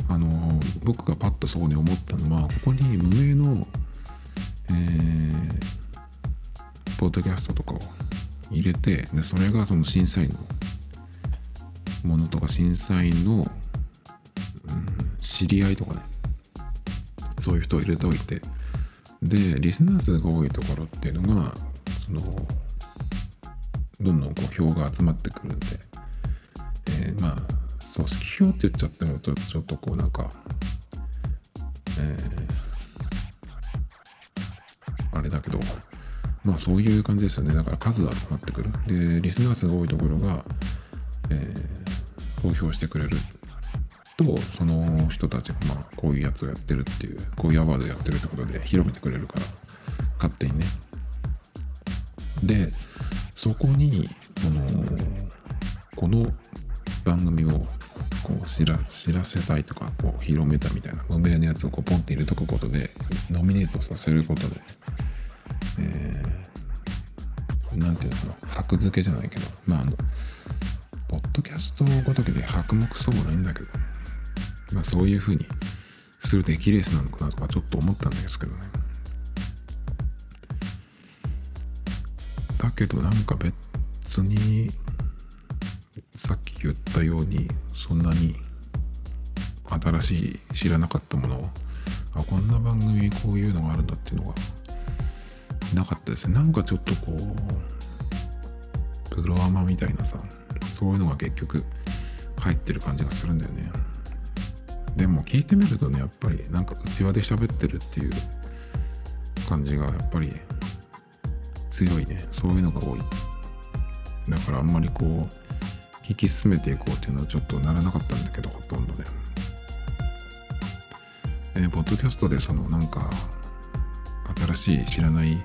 あの、僕がパッとそこに思ったのは、ここに無名の、えー、ポッドキャストとかを入れて、でそれがその審査員のものとか審査員の、うん、知り合いとかね、そういう人を入れておいて、で、リスナー数が多いところっていうのが、その、どんどんこう票が集まってくるんで、えー、まあ組織票って言っちゃってもちょっとこうなんか、えー、あれだけどまあそういう感じですよね。だから数が集まってくる。でリスナー数が多いところが、えー、投票してくれる。とその人たちがまあこういうやつをやってるっていうこういうアワードやってるってことで広めてくれるから勝手にね。でそこにそのこの番組をこう知ら知らせたいとかこう広めたみたいな無名のやつをこうポンって入れとくことでノミネートさせることで、えー、なんていうのかな箔付けじゃないけどまああのポッドキャストごときで箔目そうもないんだけどまあそういうふうにすると駅レースなのかなとかちょっと思ったんですけどね。だけどなんか別にさっき言ったようにそんなに新しい知らなかったものをあこんな番組こういうのがあるんだっていうのがなかったですね。なんかちょっとこうプロアマみたいなさそういうのが結局入ってる感じがするんだよね。でも聞いてみるとねやっぱりなんか内輪で喋ってるっていう感じがやっぱり強いね。そういうのが多い。だからあんまりこう引き進めていこうっていうのはちょっとならなかったんだけどほとんどね。えー、ポッドキャストでそのなんか新しい知らない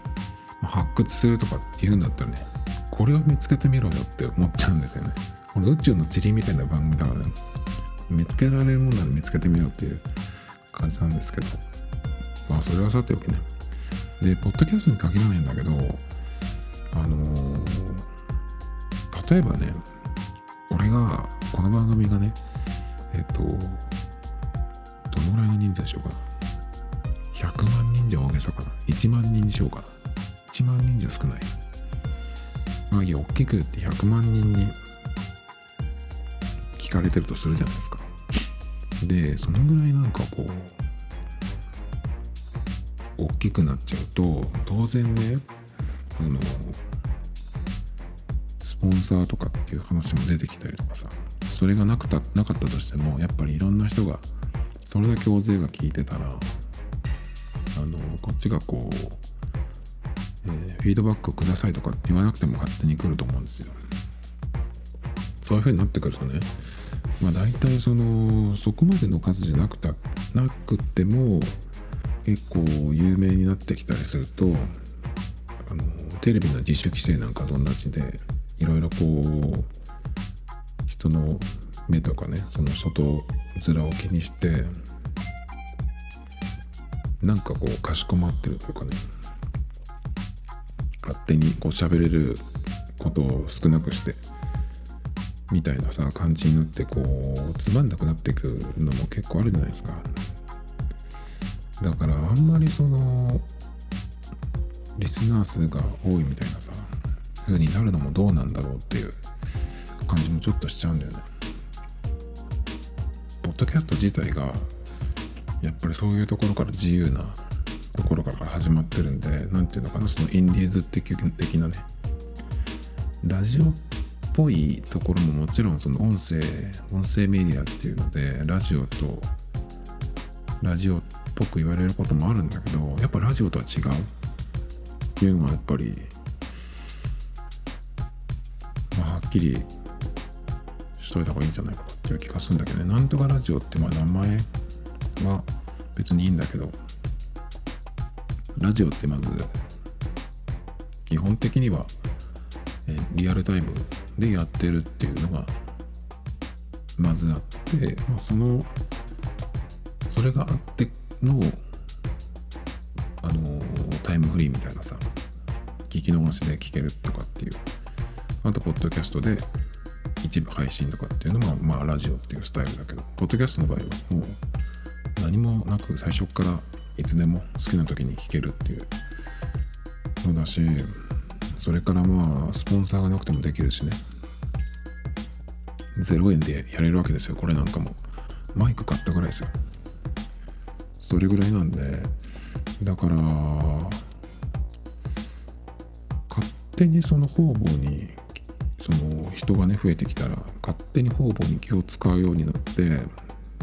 発掘するとかっていうんだったらねこれを見つけてみろよって思っちゃうんですよね。この宇宙の塵みたいな番組だからね見つけられるものなら見つけてみろっていう感じなんですけど。まあそれはさておきね。でポッドキャストに限らないんだけどあのー例えばね俺がこの番組がねえっとどのぐらいの人数でしょうか100万人じゃ大げさかな。1万人にしようかな。1万人じゃ少ない。まあいいや大きく言って100万人に聞かれてるとするじゃないですか。でそのぐらいなんかこう大きくなっちゃうと当然ねそのポンサーとかっていう話も出てきたりとかさそれがなくたなかったとしてもやっぱりいろんな人がそれだけ大勢が聞いてたらあのこっちがこう、えーフィードバックをくださいとかって言わなくても勝手に来ると思うんですよ。そういう風になってくるとねまあ大体そのそこまでの数じゃなくたなくても結構有名になってきたりするとあのテレビの自主規制なんかと同じでいろいろこう人の目とかねその外面を気にしてなんかこうかしこまってるというかね勝手にこう喋れることを少なくしてみたいなさ感じになってこうつまんなくなっていくのも結構あるじゃないですか。だからあんまりそのリスナー数が多いみたいなさ風になるのもどうなんだろうっていう感じもちょっとしちゃうんだよね。ポッドキャスト自体がやっぱりそういうところから自由なところから始まってるんで何ていうのかなそのインディーズ的的なね。ラジオっぽいところももちろんその音声音声メディアっていうのでラジオとラジオっぽく言われることもあるんだけどやっぱラジオとは違う。っていうのはやっぱりっきりしといた方がいいんじゃないかっていう気がするんだけどね。なんとかラジオってまあ名前は別にいいんだけどラジオってまず基本的には、リアルタイムでやってるっていうのがまずあって、まあ、そのそれがあってのあのタイムフリーみたいなさ聞き逃しで聞けるとかっていうあとポッドキャストで一部配信とかっていうのもまあラジオっていうスタイルだけどポッドキャストの場合はもう何もなく最初からいつでも好きな時に聞けるっていうのだしそれからまあスポンサーがなくてもできるしね。0円でやれるわけですよこれなんかも。マイク買ったぐらいですよ。それぐらいなんでだから勝手にその方々にその人がね増えてきたら勝手に方々に気を使うようになって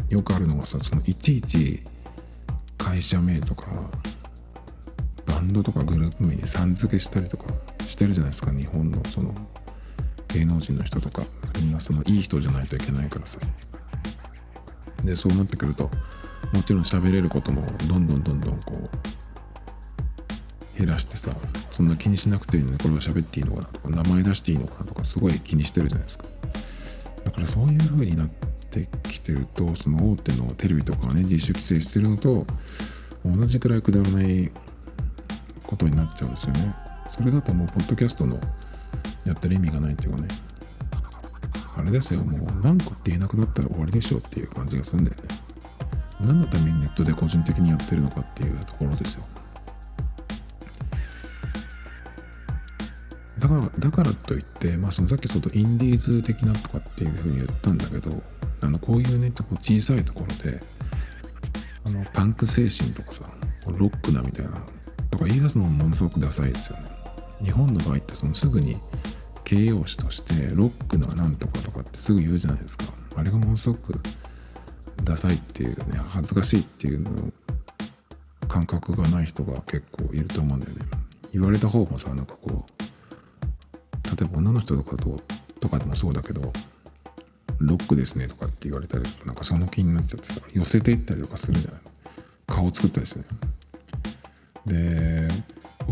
よくあるのがさそのいちいち会社名とかバンドとかグループ名にさん付けしたりとかしてるじゃないですか日本のその芸能人の人とか。みんなそのいい人じゃないといけないからさ。でそうなってくるともちろん喋れることもどんどんどんどんこう減らしてさそんな気にしなくていいのにこれを喋っていいのかなとか名前出していいのかなとかすごい気にしてるじゃないですか。だからそういう風になってきてるとその大手のテレビとかがね自主規制してるのと同じくらいくだらないことになっちゃうんですよね。それだともうポッドキャストのやってる意味がないっていうかね。あれですよもう何個って言えなくなったら終わりでしょうっていう感じがするんだよね。何のためにネットで個人的にやってるのかっていうところですよ。だからだからといって、まあ、そのさっきちょっとインディーズ的なとかっていうふうに言ったんだけどあのこういうねこう小さいところであのパンク精神とかさロックなみたいなとか言い出すのもものすごくダサいですよね。日本の場合ってそのすぐに形容詞としてロックななんとかとかってすぐ言うじゃないですか。あれがものすごくダサいっていうね恥ずかしいっていうの感覚がない人が結構いると思うんだよね。言われた方もさなんかこう例えば女の人とかととかでもそうだけどロックですねとかって言われたりするとなんかその気になっちゃってさ寄せていったりとかするじゃない。顔作ったりしてで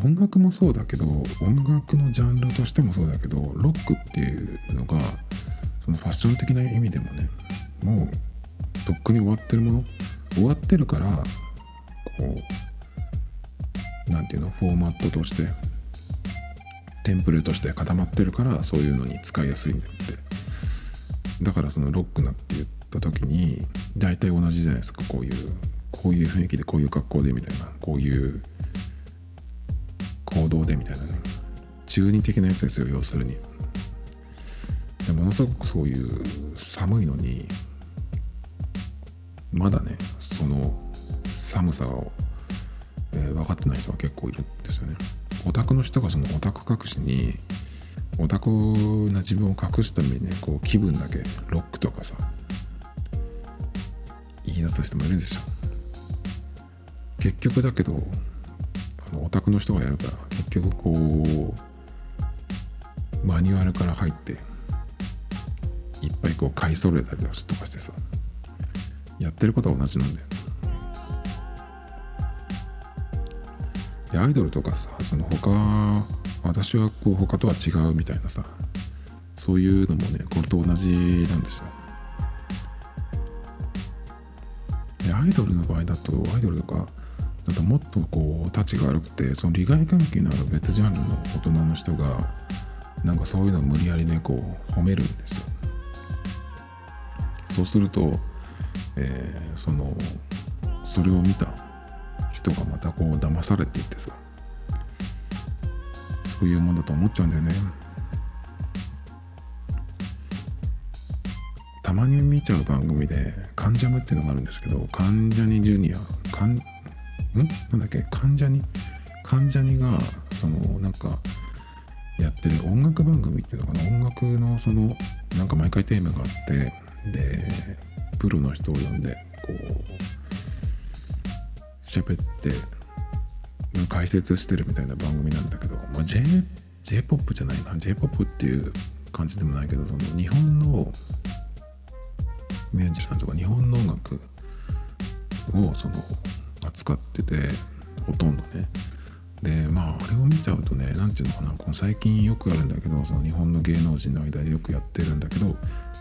音楽もそうだけど音楽のジャンルとしてもそうだけどロックっていうのがそのファッション的な意味でもねもうとっくに終わってるもの。終わってるからこう何ていうの？フォーマットとしてテンプレとして固まってるからそういうのに使いやすいんだって。だからそのロックなって言った時に大体同じじゃないですか。こういうこういう雰囲気でこういう格好でみたいな。こういう行動でみたいな。ね中二的なやつですよ要するに。でものすごくそういう寒いのにまだねその寒さを、えー、分かってない人は結構いるんですよね。オタクの人がそのオタク隠しにオタクな自分を隠すためにねこう気分だけロックとかさ言い出す人もいるでしょ。結局だけどあのオタクの人がやるから結局こうマニュアルから入っていっぱいこう買い揃えたりとかしてさやってることは同じなんだよ。でアイドルとかさその他私はこう他とは違うみたいなさそういうのもねこれと同じなんですよ。でアイドルの場合だとアイドルとかだともっとこう立ちが悪くてその利害関係のある別ジャンルの大人の人がなんかそういうのを無理やりねこう褒めるんですよ。そうすると、えー、そのそれを見た人がまたこう騙されていってさそういうもんだと思っちゃうんだよね。たまに見ちゃう番組で「関ジャム」っていうのがあるんですけど関ジャニジュニアかんん？なんだっけ？関ジャニ？関ジャニがそのなんかやってる音楽番組っていうのかな？音楽のそのなんか毎回テーマがあってでプロの人を呼んでこう喋って解説してるみたいな番組なんだけど、まあ、J p o p じゃないな。J-POP っていう感じでもないけど日本のミュージシャンとか日本の音楽をその扱っててほとんどね。でまああれを見ちゃうとね何て言うのかな。この最近よくあるんだけどその日本の芸能人の間でよくやってるんだけど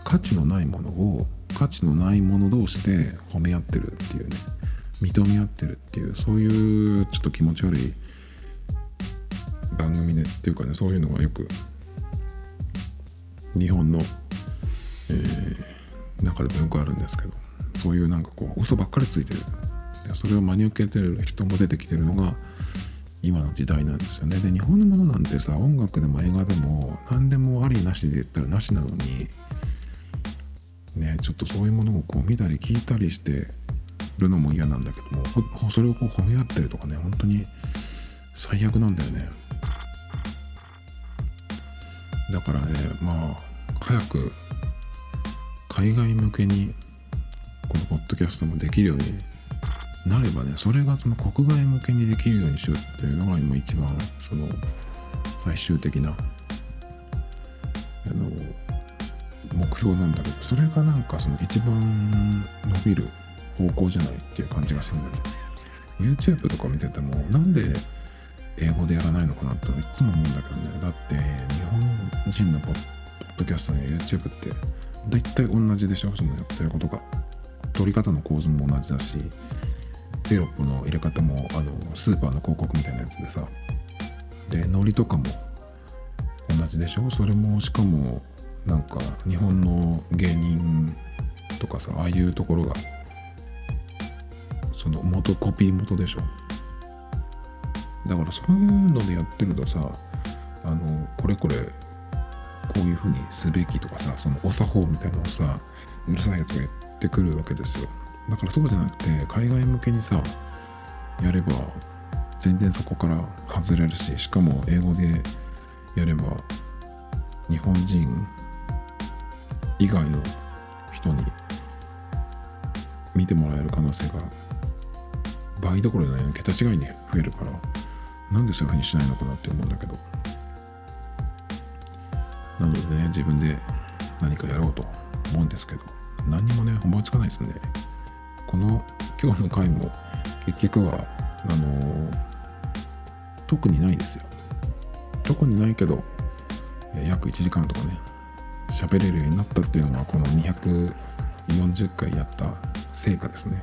価値のないものを価値のないもの同士で褒め合ってるっていうね。認め合ってるっていうそういうちょっと気持ち悪い番組でっていうかねそういうのがよく日本の、えー、中でもよくあるんですけどそういうなんかこう嘘ばっかりついてる。それを真に受けてる人も出てきてるのが今の時代なんですよね。で日本のものなんてさ音楽でも映画でも何でもありなしで言ったらなしなのにねちょっとそういうものをこう見たり聞いたりしてるのも嫌なんだけどもそれをこう褒め合ってるとかね本当に最悪なんだよね。だからねまあ早く海外向けにこのポッドキャストもできるようになればねそれがその国外向けにできるようにしようっていうのが今一番その最終的なあの目標なんだけどそれがなんかその一番伸びる方向じゃないっていう感じがするんだよね。YouTube とか見ててもなんで英語でやらないのかなといつも思うんだけどねだって日本人のポッドキャストや YouTube って大体同じでしょ。そのやってることが撮り方の構図も同じだしテロップの入れ方もあのスーパーの広告みたいなやつでさ。でノリとかも同じでしょ。それもしかもなんか日本の芸人とかさああいうところがその元コピー元でしょ。だからそういうのでやってるとさあのこれこれこういうふうにすべきとかさそのお作法みたいなのをさうるさいやつがやってくるわけですよ。だからそうじゃなくて海外向けにさやれば全然そこから外れるししかも英語でやれば日本人以外の人に見てもらえる可能性が倍どころじゃないの桁違いに増えるから。なんでそういうふうにしないのかなって思うんだけど。なのでね自分で何かやろうと思うんですけど。何にもね思いつかないですね。この今日の回も結局はあのー、特にないですよ。特にないけど約1時間とかね喋れるようになったっていうのはこの240回やった成果ですね。